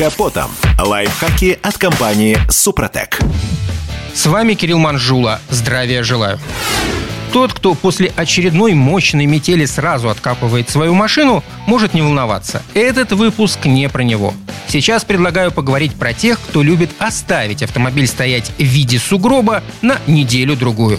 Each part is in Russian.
капотом. Лайфхаки от компании «Супротек». С вами Кирилл Манжула. Здравия желаю. Тот, кто после очередной мощной метели сразу откапывает свою машину, может не волноваться. Этот выпуск не про него. Сейчас предлагаю поговорить про тех, кто любит оставить автомобиль стоять в виде сугроба на неделю-другую.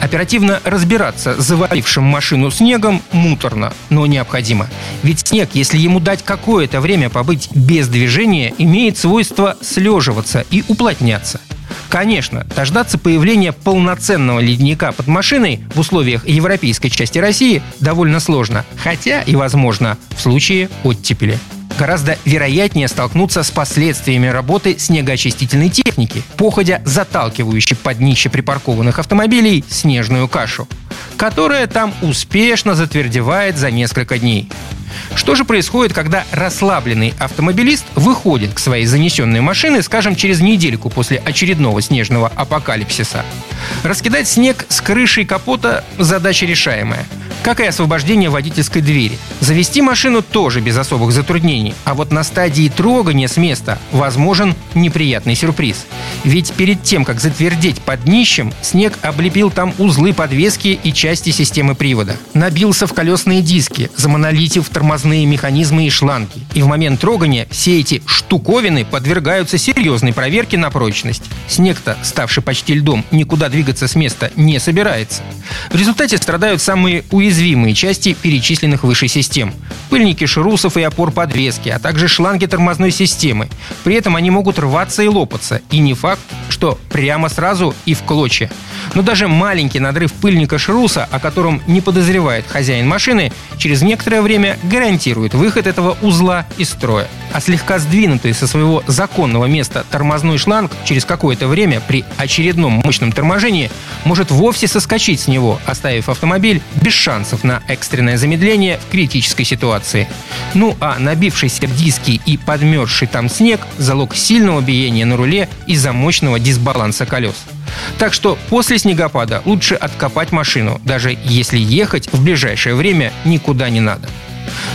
Оперативно разбираться с завалившим машину снегом муторно, но необходимо. Ведь снег, если ему дать какое-то время побыть без движения, имеет свойство слеживаться и уплотняться – Конечно, дождаться появления полноценного ледника под машиной в условиях европейской части России довольно сложно, хотя и возможно в случае оттепели гораздо вероятнее столкнуться с последствиями работы снегоочистительной техники, походя заталкивающей под днище припаркованных автомобилей снежную кашу, которая там успешно затвердевает за несколько дней. Что же происходит, когда расслабленный автомобилист выходит к своей занесенной машине, скажем, через недельку после очередного снежного апокалипсиса? Раскидать снег с крышей капота – задача решаемая – как и освобождение водительской двери. Завести машину тоже без особых затруднений, а вот на стадии трогания с места возможен неприятный сюрприз. Ведь перед тем, как затвердеть под днищем, снег облепил там узлы подвески и части системы привода. Набился в колесные диски, замонолитив тормозные механизмы и шланги. И в момент трогания все эти штуковины подвергаются серьезной проверке на прочность. Снег-то, ставший почти льдом, никуда двигаться с места не собирается. В результате страдают самые уязвимые части перечисленных выше систем. Пыльники шрусов и опор подвески, а также шланги тормозной системы. При этом они могут рваться и лопаться. И не факт, что прямо сразу и в клочья. Но даже маленький надрыв пыльника шруса, о котором не подозревает хозяин машины, через некоторое время гарантирует выход этого узла из строя. А слегка сдвинутый со своего законного места тормозной шланг через какое-то время при очередном мощном торможении может вовсе соскочить с него, оставив автомобиль без шансов на экстренное замедление в критической ситуации. Ну а набившийся диски и подмерзший там снег – залог сильного биения на руле из-за мощного дисбаланса колес. Так что после снегопада лучше откопать машину, даже если ехать в ближайшее время никуда не надо.